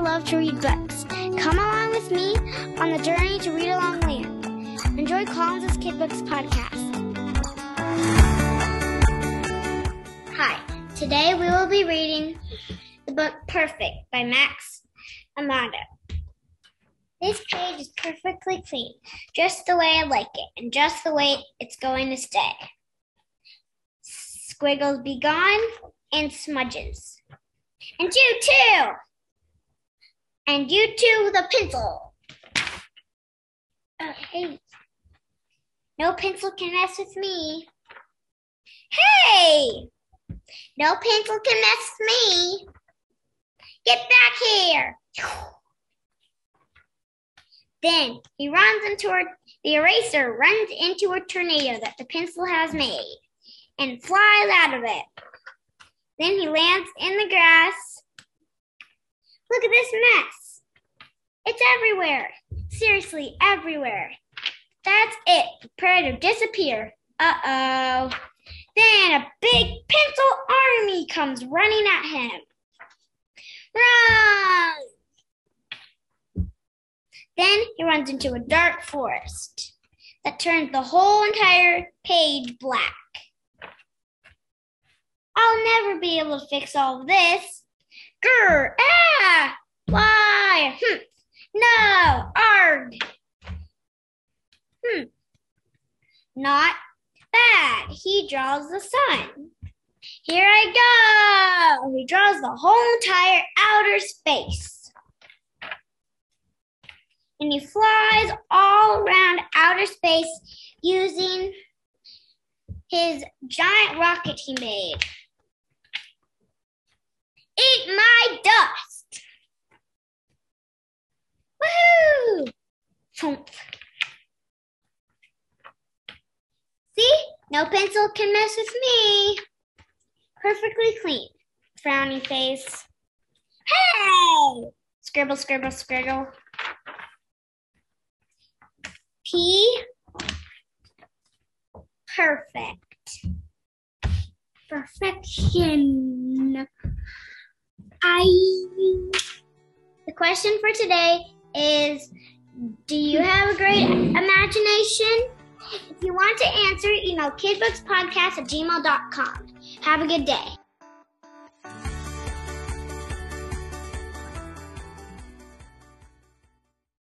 love to read books. Come along with me on the journey to read along land. Enjoy Collins' Kid Books podcast. Hi, today we will be reading the book Perfect by Max Amato. This page is perfectly clean, just the way I like it, and just the way it's going to stay. Squiggles be gone, and smudges. And you too! And you too with a pencil. Oh, hey. No pencil can mess with me. Hey! No pencil can mess with me. Get back here. Then he runs into a, the eraser runs into a tornado that the pencil has made and flies out of it. Then he lands in the grass. Look at this mess. It's everywhere. Seriously, everywhere. That's it. Prepare to disappear. Uh oh. Then a big pencil army comes running at him. Run! Then he runs into a dark forest that turns the whole entire page black. I'll never be able to fix all of this. Grr! Why? Hm. No! Arg! Hmm. Not bad. He draws the sun. Here I go. He draws the whole entire outer space. And he flies all around outer space using his giant rocket he made. Eat my dust! Thump. See? No pencil can mess with me. Perfectly clean. Frowny face. Hey! Scribble, scribble, scribble. P. Perfect. Perfection. I. The question for today is Do you have a great imagination? If you want to answer, email kidbookspodcast at gmail.com. Have a good day.